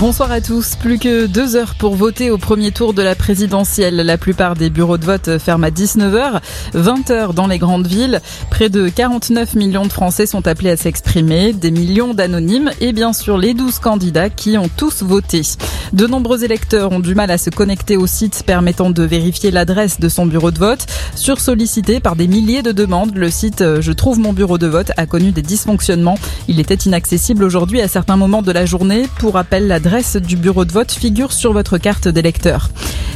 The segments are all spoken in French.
Bonsoir à tous. Plus que deux heures pour voter au premier tour de la présidentielle. La plupart des bureaux de vote ferment à 19h, 20h dans les grandes villes. Près de 49 millions de Français sont appelés à s'exprimer, des millions d'anonymes et bien sûr les 12 candidats qui ont tous voté. De nombreux électeurs ont du mal à se connecter au site permettant de vérifier l'adresse de son bureau de vote. Sursollicité par des milliers de demandes, le site euh, Je trouve mon bureau de vote a connu des dysfonctionnements. Il était inaccessible aujourd'hui à certains moments de la journée. Pour rappel, l'adresse l'adresse du bureau de vote figure sur votre carte d'électeur.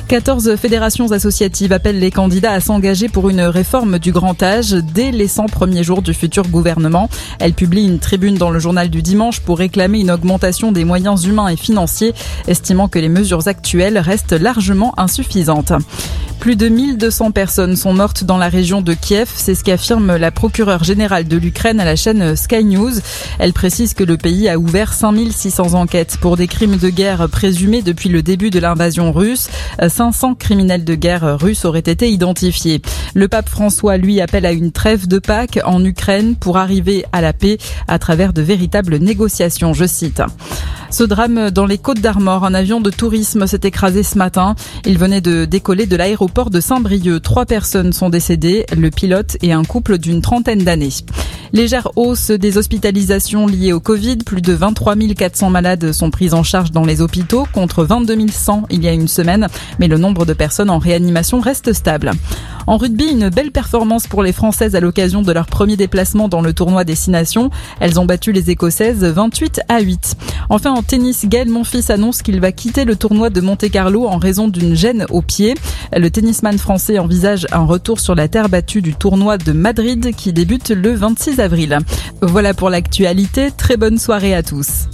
14 fédérations associatives appellent les candidats à s'engager pour une réforme du grand âge dès les 100 premiers jours du futur gouvernement. Elles publient une tribune dans le journal du dimanche pour réclamer une augmentation des moyens humains et financiers, estimant que les mesures actuelles restent largement insuffisantes. Plus de 1200 personnes sont mortes dans la région de Kiev, c'est ce qu'affirme la procureure générale de l'Ukraine à la chaîne Sky News. Elle précise que le pays a ouvert 5600 enquêtes pour des crimes de guerre présumés depuis le début de l'invasion russe. 500 criminels de guerre russes auraient été identifiés. Le pape François, lui, appelle à une trêve de Pâques en Ukraine pour arriver à la paix à travers de véritables négociations, je cite. Ce drame dans les Côtes d'Armor, un avion de tourisme s'est écrasé ce matin. Il venait de décoller de l'aéroport de Saint-Brieuc. Trois personnes sont décédées, le pilote et un couple d'une trentaine d'années. Légère hausse des hospitalisations liées au Covid. Plus de 23 400 malades sont pris en charge dans les hôpitaux contre 22 100 il y a une semaine. Mais le nombre de personnes en réanimation reste stable. En rugby, une belle performance pour les Françaises à l'occasion de leur premier déplacement dans le tournoi Destination. Elles ont battu les Écossaises 28 à 8. Enfin, en tennis, Gaël Monfils annonce qu'il va quitter le tournoi de Monte-Carlo en raison d'une gêne au pied. Le tennisman français envisage un retour sur la terre battue du tournoi de Madrid qui débute le 26 avril. Voilà pour l'actualité. Très bonne soirée à tous.